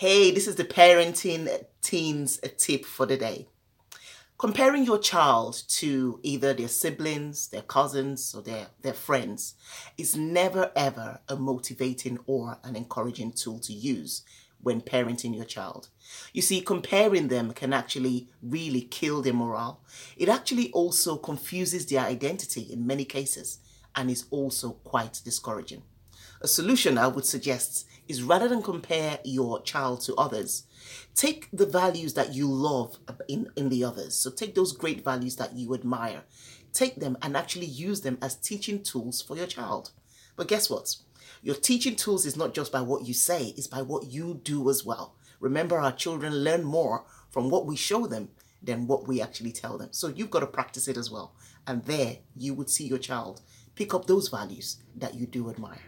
Hey, this is the parenting teens tip for the day. Comparing your child to either their siblings, their cousins, or their, their friends is never ever a motivating or an encouraging tool to use when parenting your child. You see, comparing them can actually really kill their morale. It actually also confuses their identity in many cases and is also quite discouraging. A solution I would suggest is rather than compare your child to others, take the values that you love in, in the others. So take those great values that you admire, take them and actually use them as teaching tools for your child. But guess what? Your teaching tools is not just by what you say, it's by what you do as well. Remember, our children learn more from what we show them than what we actually tell them. So you've got to practice it as well. And there you would see your child pick up those values that you do admire.